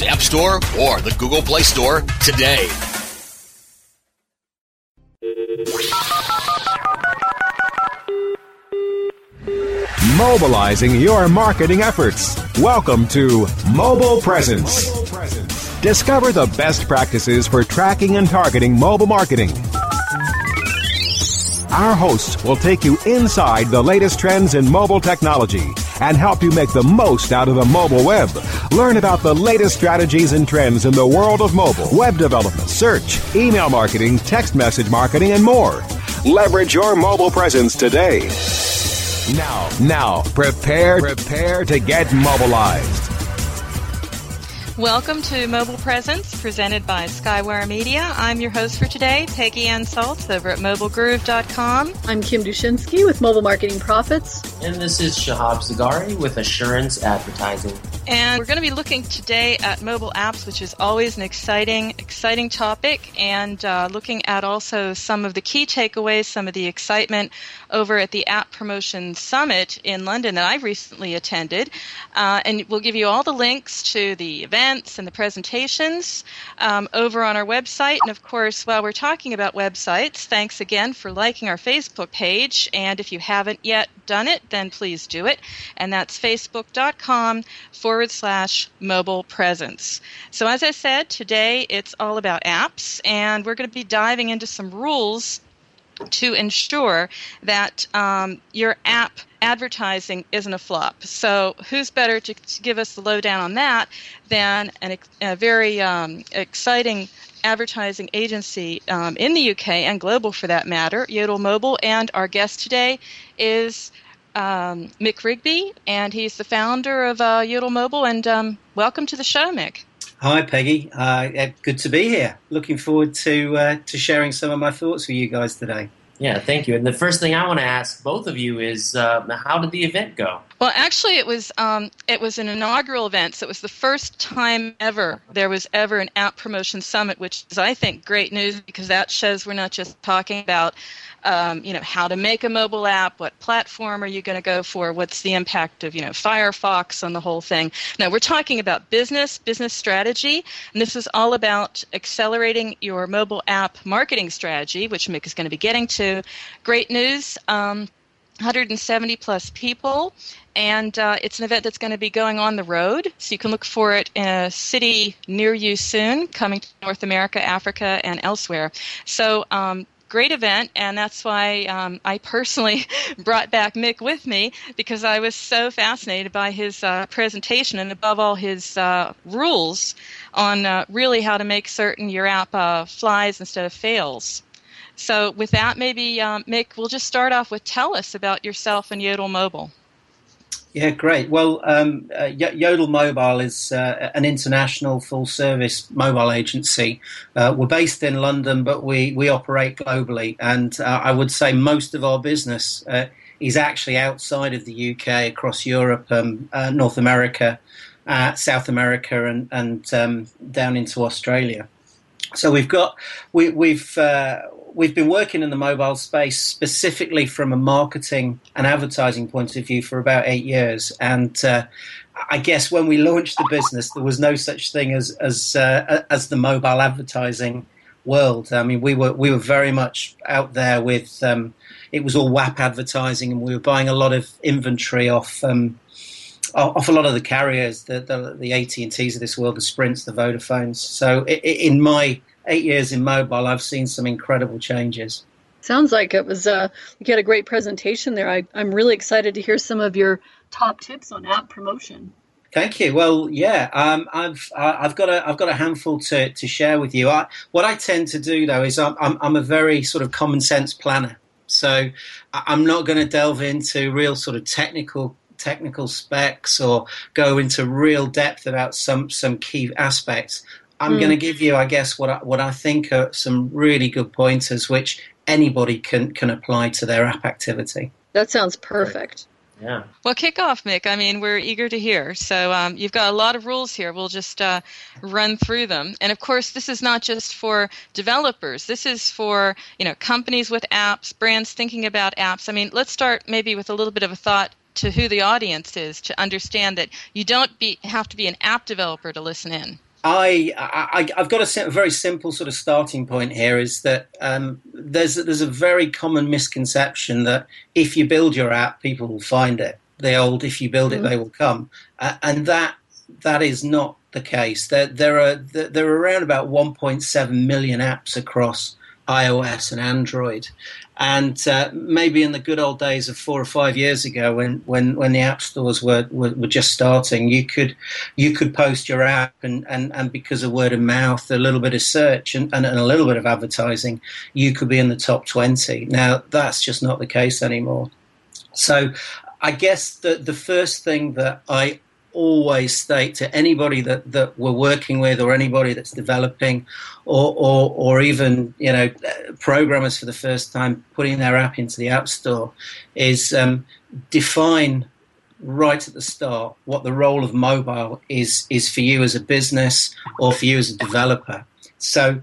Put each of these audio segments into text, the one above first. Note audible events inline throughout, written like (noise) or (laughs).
App Store or the Google Play Store today. Mobilizing your marketing efforts. Welcome to Mobile Presence. Discover the best practices for tracking and targeting mobile marketing. Our hosts will take you inside the latest trends in mobile technology and help you make the most out of the mobile web. Learn about the latest strategies and trends in the world of mobile, web development, search, email marketing, text message marketing, and more. Leverage your mobile presence today. Now, now, prepare, prepare to get mobilized. Welcome to Mobile Presence, presented by Skywire Media. I'm your host for today, Peggy Anne Salz over at mobilegroove.com. I'm Kim Dushinski with Mobile Marketing Profits. And this is Shahab Zargari with Assurance Advertising. And we're going to be looking today at mobile apps, which is always an exciting, exciting topic, and uh, looking at also some of the key takeaways, some of the excitement over at the App Promotion Summit in London that I recently attended. Uh, and we'll give you all the links to the events and the presentations um, over on our website. And of course, while we're talking about websites, thanks again for liking our Facebook page. And if you haven't yet done it, then please do it. And that's facebook.com forward slash mobile presence. So, as I said, today it's all about apps, and we're going to be diving into some rules to ensure that um, your app advertising isn't a flop. So, who's better to, to give us the lowdown on that than an, a very um, exciting advertising agency um, in the UK and global for that matter, Yodel Mobile. And our guest today is um, Mick Rigby, and he's the founder of uh, Yodel Mobile. And um, welcome to the show, Mick. Hi, Peggy. Uh, good to be here. Looking forward to uh, to sharing some of my thoughts with you guys today. Yeah, thank you. And the first thing I want to ask both of you is, uh, how did the event go? Well, actually, it was um, it was an inaugural event. So it was the first time ever there was ever an app promotion summit, which is, I think, great news because that shows we're not just talking about um, you know how to make a mobile app, what platform are you going to go for, what's the impact of you know Firefox on the whole thing. No, we're talking about business, business strategy, and this is all about accelerating your mobile app marketing strategy, which Mick is going to be getting to. Great news. Um, 170 plus people, and uh, it's an event that's going to be going on the road. So you can look for it in a city near you soon, coming to North America, Africa, and elsewhere. So um, great event, and that's why um, I personally (laughs) brought back Mick with me because I was so fascinated by his uh, presentation and, above all, his uh, rules on uh, really how to make certain your app uh, flies instead of fails. So, with that, maybe um, Mick, we'll just start off with tell us about yourself and Yodel Mobile. Yeah, great. Well, um, uh, Yodel Mobile is uh, an international full service mobile agency. Uh, we're based in London, but we, we operate globally. And uh, I would say most of our business uh, is actually outside of the UK, across Europe, um, uh, North America, South America, and, and um, down into Australia. So we've got we, we've we've been working in the mobile space specifically from a marketing and advertising point of view for about eight years. And uh, I guess when we launched the business, there was no such thing as as uh, as the mobile advertising world. I mean, we were we were very much out there with um, it was all WAP advertising, and we were buying a lot of inventory off. Um, off a lot of the carriers, the the, the AT and T's of this world, the Sprints, the Vodafones. So, in my eight years in mobile, I've seen some incredible changes. Sounds like it was. Uh, you had a great presentation there. I, I'm really excited to hear some of your top tips on app promotion. Thank you. Well, yeah, um, I've I've got a I've got a handful to, to share with you. I, what I tend to do though is I'm, I'm, I'm a very sort of common sense planner, so I'm not going to delve into real sort of technical technical specs or go into real depth about some some key aspects. I'm mm. going to give you, I guess, what I, what I think are some really good pointers, which anybody can can apply to their app activity. That sounds perfect. Yeah. Well, kick off, Mick. I mean, we're eager to hear. So um, you've got a lot of rules here. We'll just uh, run through them. And of course, this is not just for developers. This is for you know companies with apps, brands thinking about apps. I mean, let's start maybe with a little bit of a thought to who the audience is to understand that you don't be, have to be an app developer to listen in. I, I have got a, very simple sort of starting point here is that um, there's there's a very common misconception that if you build your app, people will find it. The old "if you build it, mm-hmm. they will come," uh, and that that is not the case. There there are there are around about 1.7 million apps across iOS and Android, and uh, maybe in the good old days of four or five years ago, when, when, when the app stores were, were, were just starting, you could you could post your app, and, and, and because of word of mouth, a little bit of search, and, and, and a little bit of advertising, you could be in the top twenty. Now that's just not the case anymore. So I guess the the first thing that I always state to anybody that, that we're working with or anybody that's developing or, or, or even you know programmers for the first time putting their app into the app store is um, define right at the start what the role of mobile is is for you as a business or for you as a developer so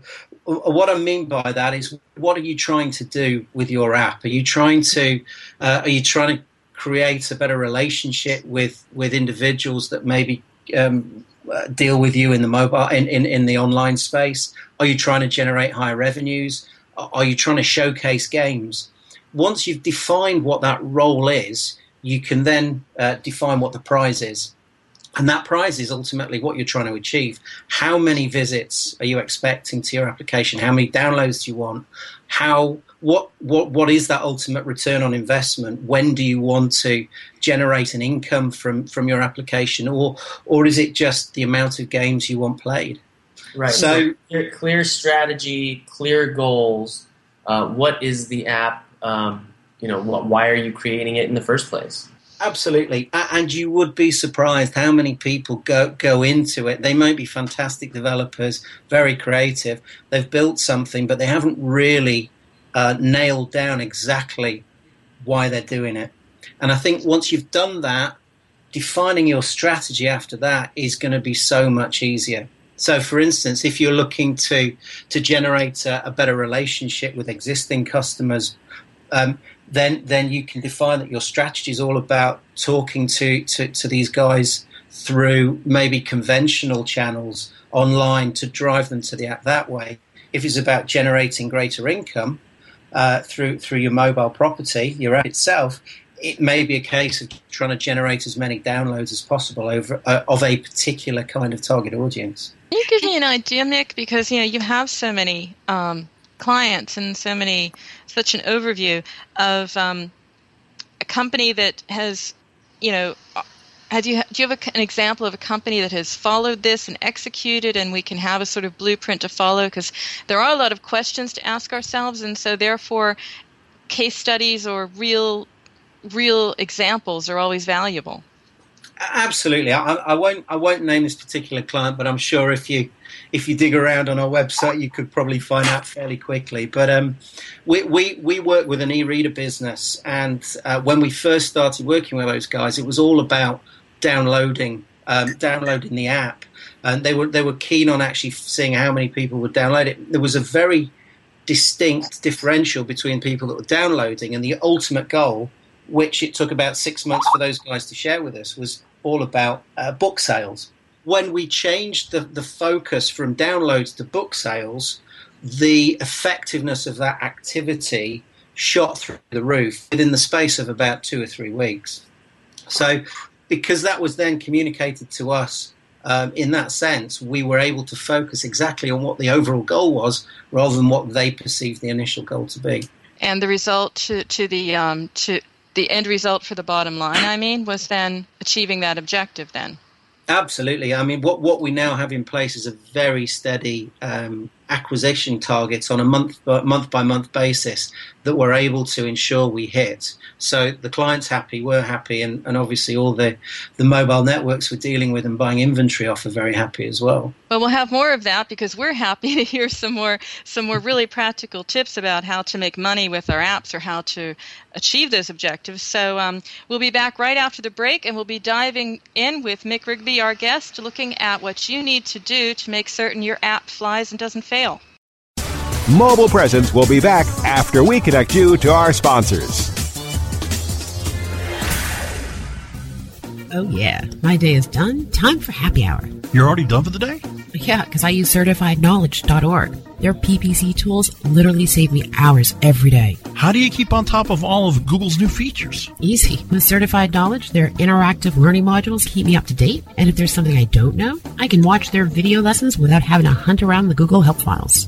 what I mean by that is, what are you trying to do with your app? Are you trying to, uh, are you trying to create a better relationship with with individuals that maybe um, uh, deal with you in the mobile in, in, in the online space? Are you trying to generate higher revenues? Are you trying to showcase games? Once you've defined what that role is, you can then uh, define what the prize is. And that prize is ultimately what you're trying to achieve. How many visits are you expecting to your application? How many downloads do you want? How what what what is that ultimate return on investment? When do you want to generate an income from from your application, or or is it just the amount of games you want played? Right. So clear, clear strategy, clear goals. Uh, what is the app? Um, you know, what, why are you creating it in the first place? Absolutely, and you would be surprised how many people go go into it. They might be fantastic developers, very creative. They've built something, but they haven't really uh, nailed down exactly why they're doing it. And I think once you've done that, defining your strategy after that is going to be so much easier. So, for instance, if you're looking to to generate a, a better relationship with existing customers, um, then then you can define that your strategy is all about talking to, to, to these guys through maybe conventional channels online to drive them to the app that way. If it's about generating greater income, uh, through through your mobile property, your app itself, it may be a case of trying to generate as many downloads as possible over uh, of a particular kind of target audience. Can you give me an idea, Nick? Because you know you have so many um, clients and so many such an overview of um, a company that has, you know, you do you have a, an example of a company that has followed this and executed, and we can have a sort of blueprint to follow? Because there are a lot of questions to ask ourselves, and so therefore, case studies or real real examples are always valuable. Absolutely, I, I, won't. I won't name this particular client, but I'm sure if you if you dig around on our website, you could probably find out fairly quickly. But um, we, we we work with an e-reader business, and uh, when we first started working with those guys, it was all about downloading um, downloading the app, and they were they were keen on actually seeing how many people would download it. There was a very distinct differential between people that were downloading and the ultimate goal, which it took about six months for those guys to share with us, was all about uh, book sales. When we changed the, the focus from downloads to book sales, the effectiveness of that activity shot through the roof within the space of about two or three weeks. So, because that was then communicated to us um, in that sense, we were able to focus exactly on what the overall goal was rather than what they perceived the initial goal to be. And the result to, to the um, to the end result for the bottom line, I mean, was then achieving that objective then. Absolutely. I mean, what, what we now have in place is a very steady um, acquisition targets on a month month by month basis that we're able to ensure we hit. So the client's happy, we're happy, and, and obviously all the, the mobile networks we're dealing with and buying inventory off are very happy as well. Well, we'll have more of that because we're happy to hear some more some more really practical tips about how to make money with our apps or how to achieve those objectives. So um, we'll be back right after the break, and we'll be diving in with Mick Rigby, our guest, looking at what you need to do to make certain your app flies and doesn't fail fail. Mobile Presence will be back after we connect you to our sponsors. Oh, yeah. My day is done. Time for happy hour. You're already done for the day? Yeah, because I use certifiedknowledge.org. Their PPC tools literally save me hours every day. How do you keep on top of all of Google's new features? Easy. With Certified Knowledge, their interactive learning modules keep me up to date. And if there's something I don't know, I can watch their video lessons without having to hunt around the Google Help files.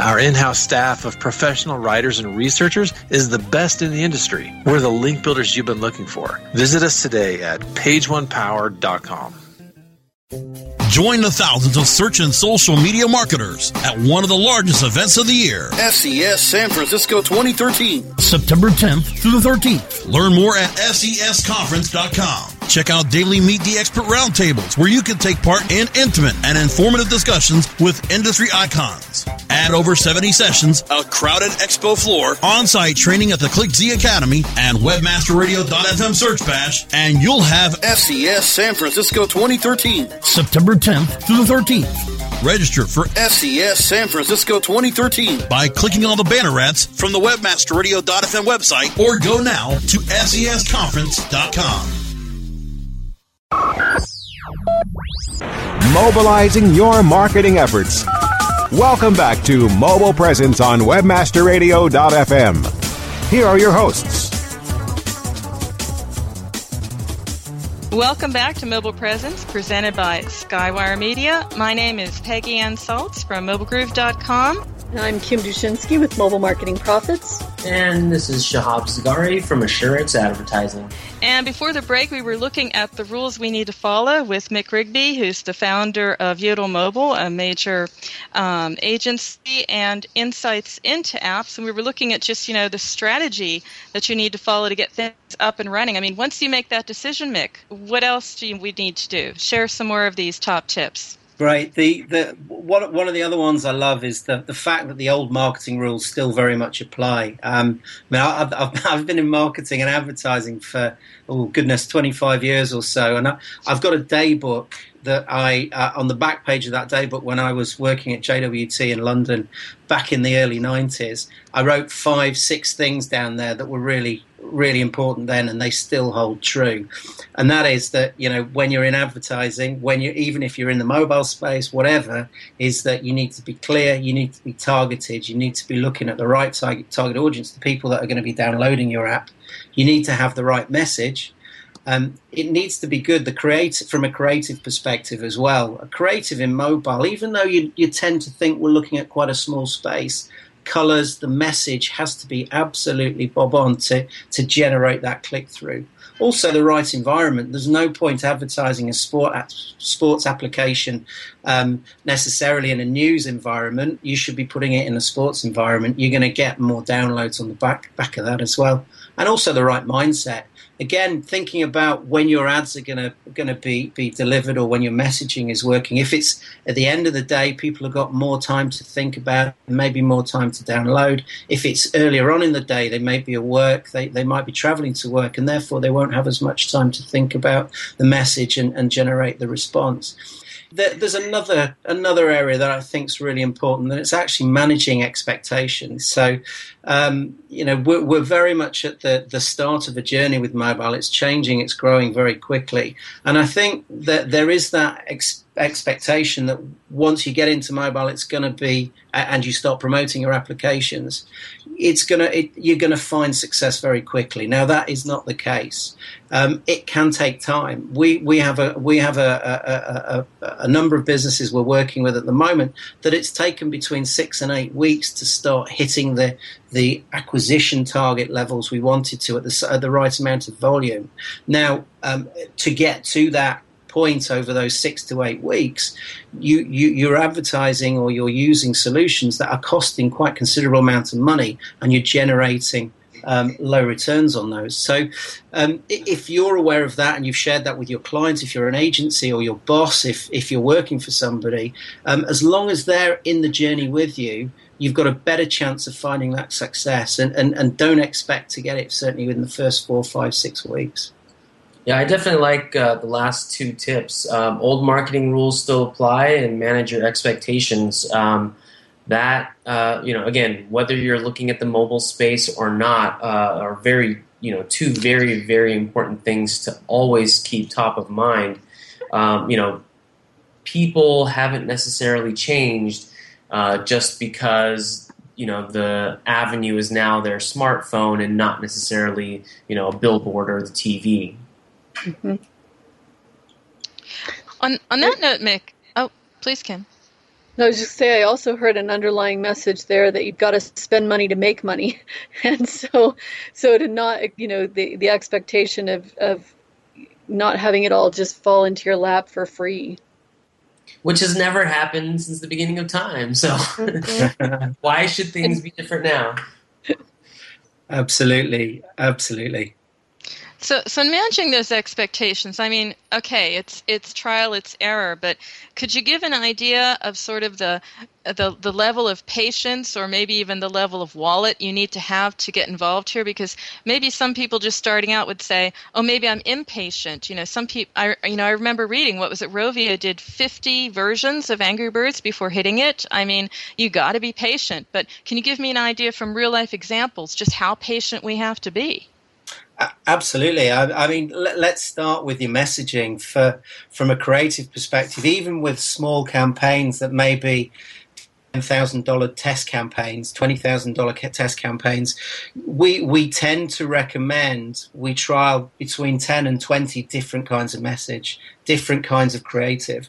Our in house staff of professional writers and researchers is the best in the industry. We're the link builders you've been looking for. Visit us today at pageonepower.com. Join the thousands of search and social media marketers at one of the largest events of the year. SES San Francisco 2013. September 10th through the 13th. Learn more at sesconference.com. Check out daily Meet the Expert roundtables where you can take part in intimate and informative discussions with industry icons. Add over 70 sessions, a crowded expo floor, on-site training at the ClickZ Academy, and WebmasterRadio.fm search bash, and you'll have SES San Francisco 2013. September 10th through the 13th. Register for SES San Francisco 2013 by clicking on the banner ads from the WebmasterRadio.fm website or go now to SESconference.com. Mobilizing your marketing efforts. Welcome back to Mobile Presence on WebmasterRadio.fm. Here are your hosts. Welcome back to Mobile Presence, presented by Skywire Media. My name is Peggy Anne Salz from MobileGroove.com. And I'm Kim Dushinski with Mobile Marketing Profits. And this is Shahab Zargari from Assurance Advertising. And before the break, we were looking at the rules we need to follow with Mick Rigby, who's the founder of Yodel Mobile, a major um, agency, and insights into apps. And we were looking at just, you know, the strategy that you need to follow to get things up and running. I mean, once you make that decision, Mick, what else do we need to do? Share some more of these top tips. Right. The the one one of the other ones I love is the the fact that the old marketing rules still very much apply. Um, I mean, I've, I've, (laughs) I've been in marketing and advertising for oh goodness, twenty five years or so, and I, have got a day book that I uh, on the back page of that day book when I was working at JWT in London back in the early nineties. I wrote five six things down there that were really really important then and they still hold true. And that is that you know when you're in advertising when you even if you're in the mobile space whatever is that you need to be clear you need to be targeted you need to be looking at the right target, target audience the people that are going to be downloading your app. You need to have the right message. Um, it needs to be good the creative from a creative perspective as well. A creative in mobile even though you, you tend to think we're looking at quite a small space colors, the message has to be absolutely bob on to, to generate that click through. Also, the right environment. There's no point advertising a sport sports application um, necessarily in a news environment. You should be putting it in a sports environment. You're going to get more downloads on the back back of that as well, and also the right mindset again, thinking about when your ads are going to going to be be delivered or when your messaging is working. If it's at the end of the day, people have got more time to think about, maybe more time to download. If it's earlier on in the day, they may be at work, they they might be traveling to work, and therefore they won't have as much time to think about the message and, and generate the response there's another another area that I think is really important, and it's actually managing expectations. So, um, you know, we're, we're, very much at the the start of a journey with mobile. It's changing, it's growing very quickly, and I think that there is that. Ex- expectation that once you get into mobile, it's going to be, and you start promoting your applications, it's to, it, you're going to find success very quickly. Now that is not the case. Um, it can take time. We we have a we have a, a, a, a, number of businesses we're working with at the moment that it's taken between six and eight weeks to start hitting the the acquisition target levels we wanted to at the, at the right amount of volume. Now um, to get to that point over those six to eight weeks, you, you, you're advertising or you're using solutions that are costing quite considerable amounts of money and you're generating um, low returns on those. So, um, if you're aware of that and you've shared that with your clients, if you're an agency or your boss, if if you're working for somebody, um, as long as they're in the journey with you, you've got a better chance of finding that success. And and, and don't expect to get it certainly within the first four, five, six weeks. Yeah, I definitely like uh, the last two tips. Um, old marketing rules still apply, and manage your expectations. Um, that uh, you know, again, whether you're looking at the mobile space or not, uh, are very you know two very very important things to always keep top of mind. Um, you know, people haven't necessarily changed uh, just because you know the avenue is now their smartphone and not necessarily you know a billboard or the TV. Mm-hmm. On on that note, Mick. Oh, please, Kim. No, I was just say I also heard an underlying message there that you've got to spend money to make money, (laughs) and so so to not you know the the expectation of of not having it all just fall into your lap for free. Which has never happened since the beginning of time. So mm-hmm. (laughs) why should things be different now? Absolutely, absolutely. So, so in managing those expectations, I mean, okay, it's it's trial, it's error, but could you give an idea of sort of the the the level of patience, or maybe even the level of wallet you need to have to get involved here? Because maybe some people just starting out would say, "Oh, maybe I'm impatient." You know, some people, I you know, I remember reading what was it? Rovio did 50 versions of Angry Birds before hitting it. I mean, you got to be patient. But can you give me an idea from real life examples just how patient we have to be? Absolutely. I, I mean, let, us start with your messaging for from a creative perspective. Even with small campaigns that maybe $10,000 test campaigns, twenty thousand dollar test campaigns, we we tend to recommend we trial between ten and twenty different kinds of message, different kinds of creative,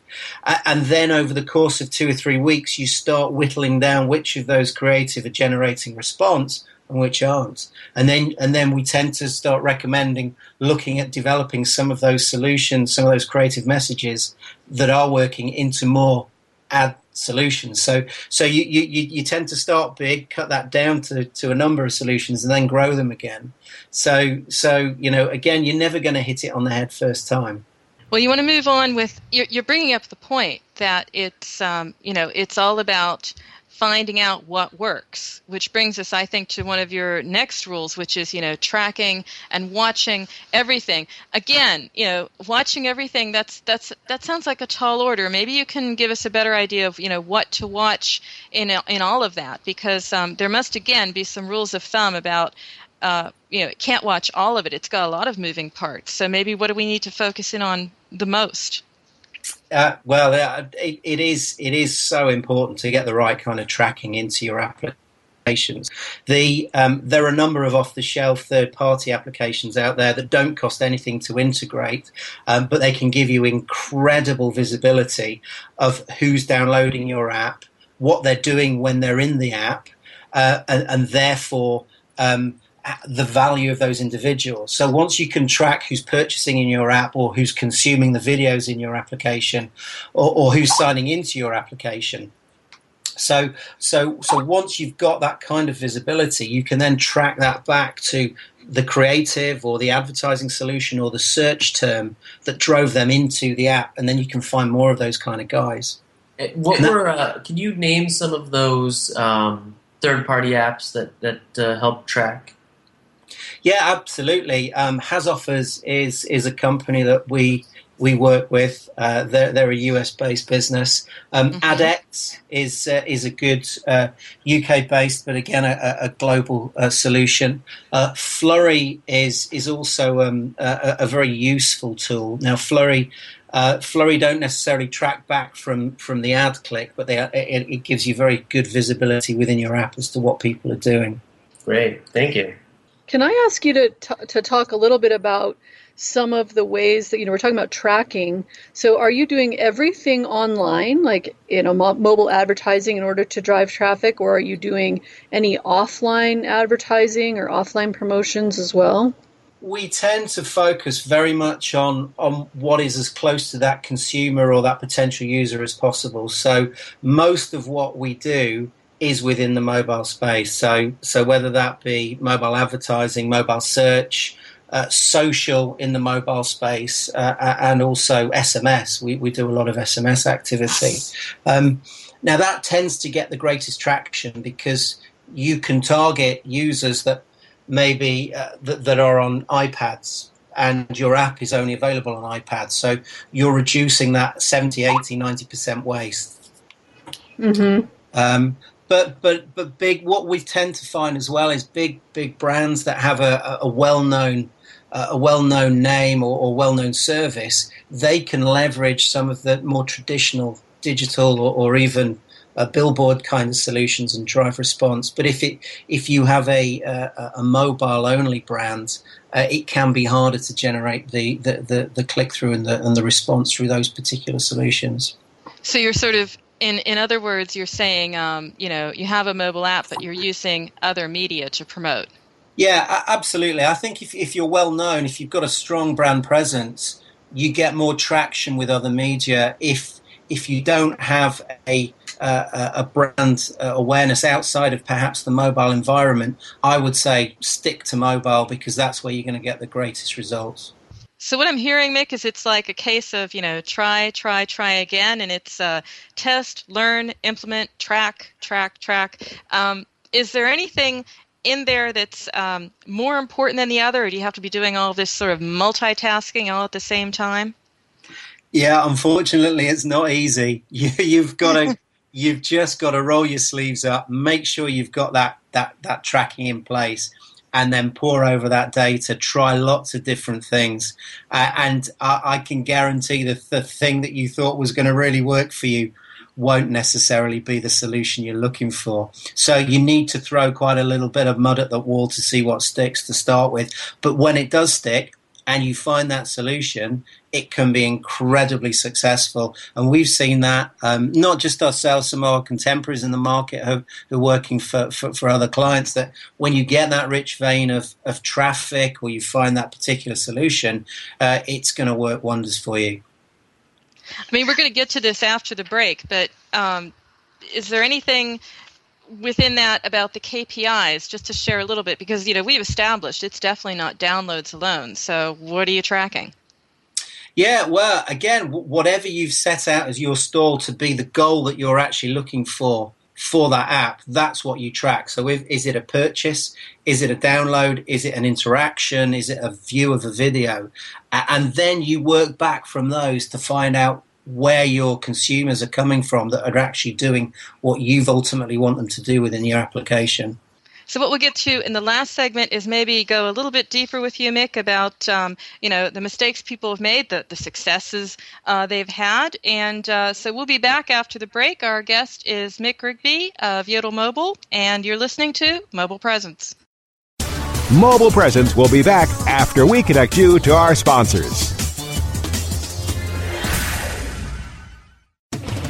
and then over the course of two or three weeks, you start whittling down which of those creative are generating response and which aren't. And then and then we tend to start recommending looking at developing some of those solutions, some of those creative messages that are working into more ad solutions. So so you, you, you tend to start big, cut that down to, to a number of solutions and then grow them again. So so you know again you're never going to hit it on the head first time. Well, you want to move on with you're, you're bringing up the point that it's um, you know it's all about finding out what works which brings us i think to one of your next rules which is you know tracking and watching everything again you know watching everything that's that's that sounds like a tall order maybe you can give us a better idea of you know what to watch in in all of that because um, there must again be some rules of thumb about uh, you know, it can't watch all of it. It's got a lot of moving parts. So maybe what do we need to focus in on the most? Uh, well, uh, it, it is it is so important to get the right kind of tracking into your applications. The um, there are a number of off-the-shelf third-party applications out there that don't cost anything to integrate, um, but they can give you incredible visibility of who's downloading your app, what they're doing when they're in the app, uh, and, and, therefore. Um, the value of those individuals. So once you can track who's purchasing in your app or who's consuming the videos in your application or, or who's signing into your application. So, so, so once you've got that kind of visibility, you can then track that back to the creative or the advertising solution or the search term that drove them into the app, and then you can find more of those kind of guys. Eh, what were? Uh, can you name some of those um, third-party apps that that uh, help track? Yeah, absolutely. Um, HasOffers is is a company that we we work with. Uh, they're, they're a US based business. Um, mm-hmm. AdX is uh, is a good uh, UK based, but again a, a global uh, solution. Uh, Flurry is is also um, a, a, very useful tool. Now Flurry. Uh, Flurry don't necessarily track back from, from the ad click, but they are, it, it gives you very good visibility within your app as to what people are doing. Great, thank you. Can I ask you to t- to talk a little bit about some of the ways that you know we're talking about tracking? So, are you doing everything online, like you know, mo- mobile advertising, in order to drive traffic, or are you doing any offline advertising or offline promotions as well? we tend to focus very much on on what is as close to that consumer or that potential user as possible. So most of what we do is within the mobile space. So, so whether that be mobile advertising, mobile search, uh, social in the mobile space, uh, and also SMS. We, we do a lot of SMS activity. Um, now, that tends to get the greatest traction because you can target users that maybe uh, that, that are on iPads and your app is only available on iPads. So you're reducing that 70, 80, 90% waste. Mm-hmm. Um, but but but big. What we tend to find as well is big big brands that have a, a well known uh, a well known name or, or well known service. They can leverage some of the more traditional digital or, or even a billboard kind of solutions and drive response. But if it if you have a a, a mobile only brand, uh, it can be harder to generate the the, the, the click through and the and the response through those particular solutions. So you're sort of in in other words, you're saying, um, you know, you have a mobile app, but you're using other media to promote. Yeah, absolutely. I think if if you're well known, if you've got a strong brand presence, you get more traction with other media. If if you don't have a uh, a brand uh, awareness outside of perhaps the mobile environment, I would say stick to mobile because that's where you're going to get the greatest results. So what I'm hearing, Mick, is it's like a case of you know try, try, try again, and it's uh, test, learn, implement, track, track, track. Um, is there anything in there that's um, more important than the other, or do you have to be doing all this sort of multitasking all at the same time? Yeah, unfortunately, it's not easy. (laughs) You, you've got to, (laughs) you've just got to roll your sleeves up, make sure you've got that that that tracking in place and then pore over that data, try lots of different things. Uh, and I, I, can guarantee that the thing that you thought was going to really work for you won't necessarily be the solution you're looking for. So you need to throw quite a little bit of mud at the wall to see what sticks to start with. But when it does stick, and you find that solution, it can be incredibly successful. And we've seen that um, not just ourselves, some of our contemporaries in the market who, who are working for, for, for, other clients, that when you get that rich vein of, of traffic or you find that particular solution, uh, it's going to work wonders for you. I mean, we're going to get to this after the break, but um, is there anything within that about the KPIs, just to share a little bit, because you know we've established it's definitely not downloads alone. So what are you tracking? Yeah, well, again, whatever you've set out as your stall to be the goal that you're actually looking for for that app, that's what you track. So, if, is it a purchase? Is it a download? Is it an interaction? Is it a view of a video? And then you work back from those to find out where your consumers are coming from that are actually doing what you've ultimately want them to do within your application. So what we'll get to in the last segment is maybe go a little bit deeper with you, Mick, about um, you know the mistakes people have made, the the successes uh, they've had, and uh, so we'll be back after the break. Our guest is Mick Rigby of Yodel Mobile, and you're listening to Mobile Presence. Mobile Presence will be back after we connect you to our sponsors.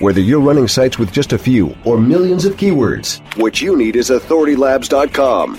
Whether you're running sites with just a few or millions of keywords, what you need is authoritylabs.com.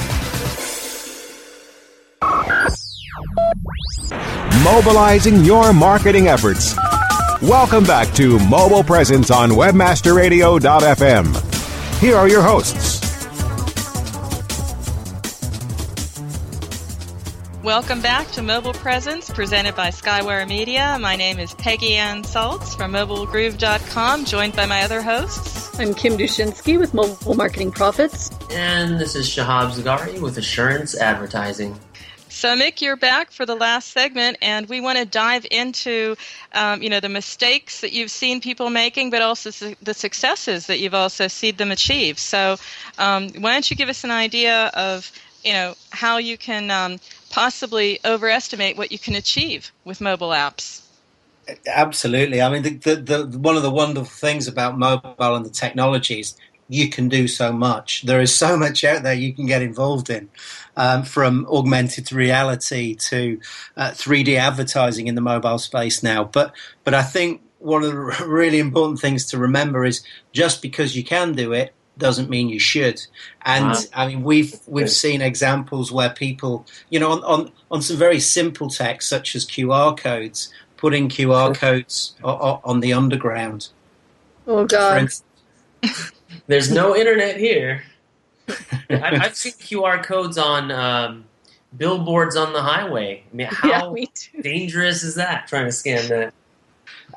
Mobilizing your marketing efforts. Welcome back to Mobile Presence on WebmasterRadio.fm. Here are your hosts. Welcome back to Mobile Presence presented by Skywire Media. My name is Peggy Anne Salz from MobileGroove.com, joined by my other hosts. I'm Kim Dushinski with Mobile Marketing Profits. And this is Shahab Zargari with Assurance Advertising. So, Mick, you're back for the last segment, and we want to dive into, um, you know, the mistakes that you've seen people making, but also the successes that you've also seen them achieve. So, um, why don't you give us an idea of, you know, how you can um, possibly overestimate what you can achieve with mobile apps? Absolutely. I mean, the, the, the, one of the wonderful things about mobile and the technologies you can do so much. There is so much out there you can get involved in, um, from augmented reality to uh, 3D advertising in the mobile space now. But but I think one of the really important things to remember is just because you can do it doesn't mean you should. And Wow. I mean, we've we've seen examples where people, you know, on, on on some very simple tech such as QR codes, putting QR codes o- o- on the underground. Oh For God. Instance, There's no internet here. (laughs) I, I've seen QR codes on um, billboards on the highway. I mean, how dangerous is that? Trying to scan that.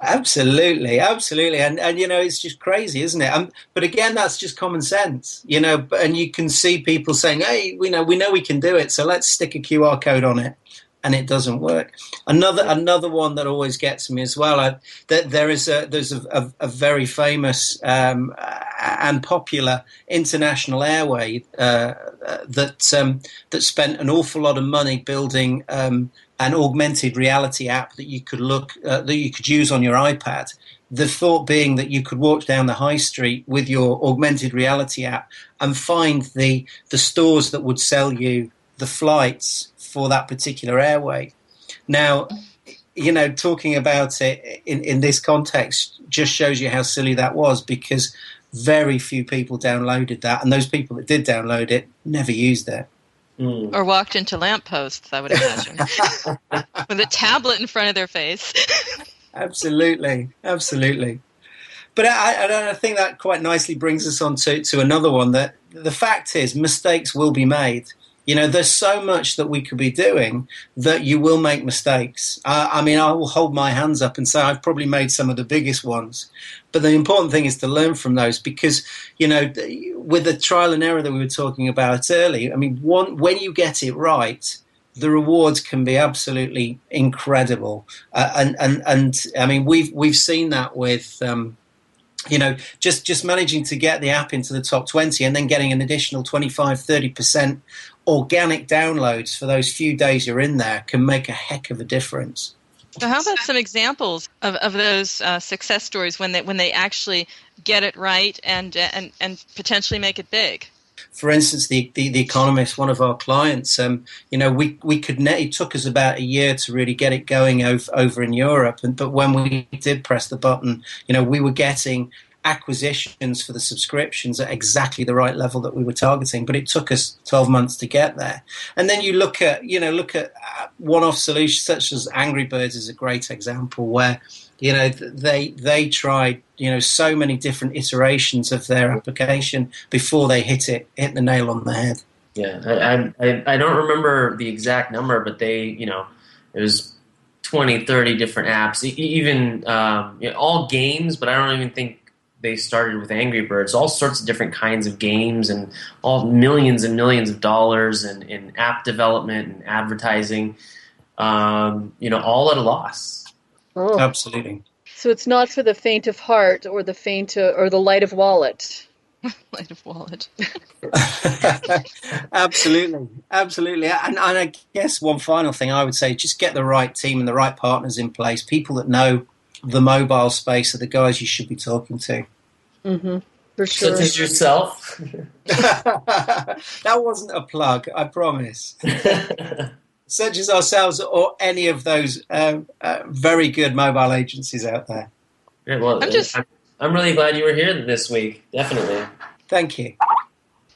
Absolutely, absolutely, and and you know it's just crazy, isn't it? Um, but again, that's just common sense, you know. And you can see people saying, "Hey, we know we know we can do it, so let's stick a QR code on it," and it doesn't work. Another another one that always gets me as well. I, that there is a there's a, a, a very famous um, and popular international airway uh, uh, that um, that spent an awful lot of money building um, an augmented reality app that you could look uh, that you could use on your iPad. The thought being that you could walk down the high street with your augmented reality app and find the the stores that would sell you the flights for that particular airway. Now, you know, talking about it in, in this context just shows you how silly that was because very few people downloaded that, and those people that did download it never used it. Hmm. Or walked into lampposts, I would imagine, (laughs) with a tablet in front of their face. (laughs) absolutely, absolutely. But I, I, I think that quite nicely brings us on to, to another one that the fact is mistakes will be made. You know, there's so much that we could be doing that you will make mistakes. Uh, I mean, I will hold my hands up and say I've probably made some of the biggest ones. But the important thing is to learn from those because, you know, with the trial and error that we were talking about earlier, I mean, one, when you get it right, the rewards can be absolutely incredible. Uh, and, and, and I mean, we've, we've seen that with, um, you know, just, just managing to get the app into the top 20 and then getting an additional 25, 30% organic downloads for those few days you're in there can make a heck of a difference. So, how about some examples of, of those uh, success stories when they when they actually get it right and and and potentially make it big? For instance, the, the, the Economist, one of our clients, um, you know, we, we could net, it took us about a year to really get it going over, over in Europe. And, but when we did press the button, you know, we were getting acquisitions for the subscriptions at exactly the right level that we were targeting, but it took us 12 months to get there. And then you look at, you know, look at uh, one-off solutions such as Angry Birds is a great example where, you know, they they tried, you know, so many different iterations of their application before they hit it, hit the nail on the head. Yeah, I, I, I don't remember the exact number, but they, you know, it was 20, 30 different apps, even um, you know, all games, but I don't even think they started with Angry Birds. All sorts of different kinds of games and all millions and millions of dollars in, in app development and advertising, um, you know, all at a loss. Oh. Absolutely. So it's not for the faint of heart or the faint uh, or the light of wallet. (laughs) light of wallet. (laughs) absolutely, absolutely. And, and I guess one final thing I would say: just get the right team and the right partners in place. People that know the mobile space are the guys you should be talking to. Mm-hmm. For sure. Such as yourself. (laughs) that wasn't a plug, I promise. (laughs) Such as ourselves or any of those um, uh, very good mobile agencies out there. Great. Well, I'm just- I'm, I'm really glad you were here this week. Definitely. Thank you.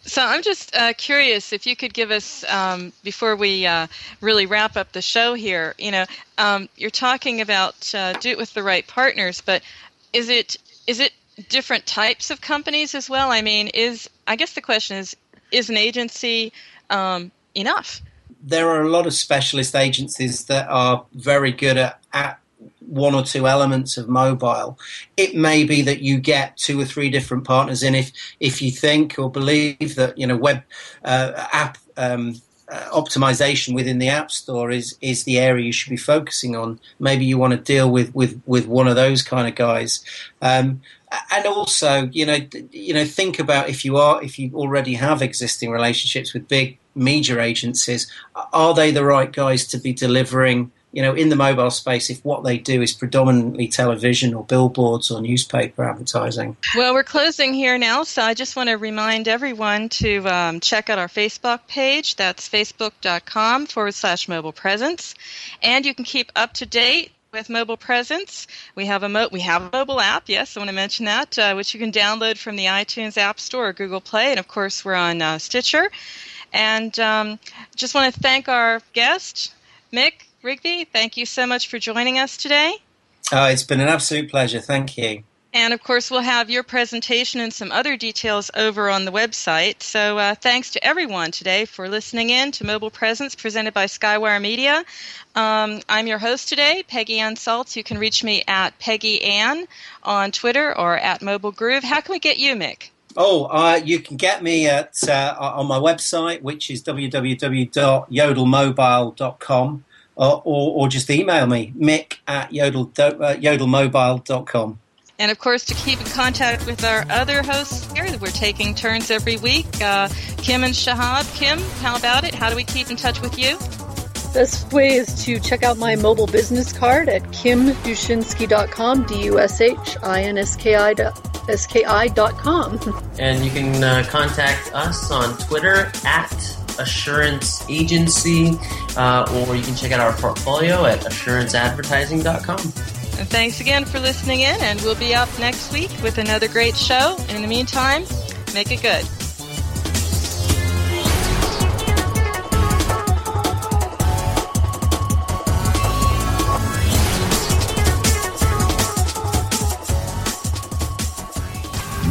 So I'm just uh, curious if you could give us um, before we uh, really wrap up the show here. You know, um, you're talking about uh, do it with the right partners, but is it is it different types of companies as well? I mean, is I guess the question is is an agency um, enough? There are a lot of specialist agencies that are very good at, at one or two elements of mobile. It may be that you get two or three different partners in if if you think or believe that you know web uh, app um, uh, optimization within the app store is is the area you should be focusing on. Maybe you want to deal with with with one of those kind of guys. Um, and also, you know, you know, think about if you are if you already have existing relationships with big media agencies, are they the right guys to be delivering? You know, in the mobile space, if what they do is predominantly television or billboards or newspaper advertising. Well, we're closing here now, so I just want to remind everyone to um, check out our Facebook page. That's facebook.com forward slash mobile presence. And you can keep up to date with mobile presence. We have a mo- we have a mobile app. Yes, I want to mention that, uh, which you can download from the iTunes App Store or Google Play, and of course we're on uh, Stitcher. And um, just want to thank our guest, Mick Rigby. Thank you so much for joining us today. Oh, it's been an absolute pleasure. Thank you. And of course, we'll have your presentation and some other details over on the website. So, uh, thanks to everyone today for listening in to Mobile Presence presented by Skywire Media. Um, I'm your host today, Peggy Anne Salz. You can reach me at Peggy Anne on Twitter or at Mobile Groove. How can we get you, Mick? Oh, uh, you can get me at uh, on my website, which is www.yodelmobile.com, or, or, or just email me, mick at yodel, uh, yodelmobile.com. And of course, to keep in contact with our other hosts here, we're taking turns every week. Uh, Kim and Shahab. Kim, how about it? How do we keep in touch with you? Best way is to check out my mobile business card at kimdushinski.com, D-U-S-H-I-N-S-K-I.com. (laughs) And you can uh, contact us on Twitter at Assurance Agency, uh, or you can check out our portfolio at assuranceadvertising.com. And thanks again for listening in, and we'll be up next week with another great show. In the meantime, make it good.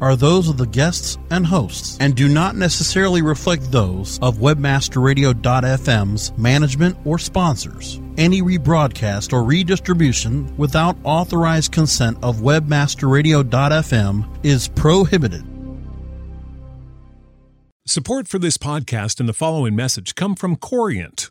are those of the guests and hosts and do not necessarily reflect those of webmasterradio.fm's management or sponsors. Any rebroadcast or redistribution without authorized consent of webmasterradio.fm is prohibited. Support for this podcast and the following message come from Corient.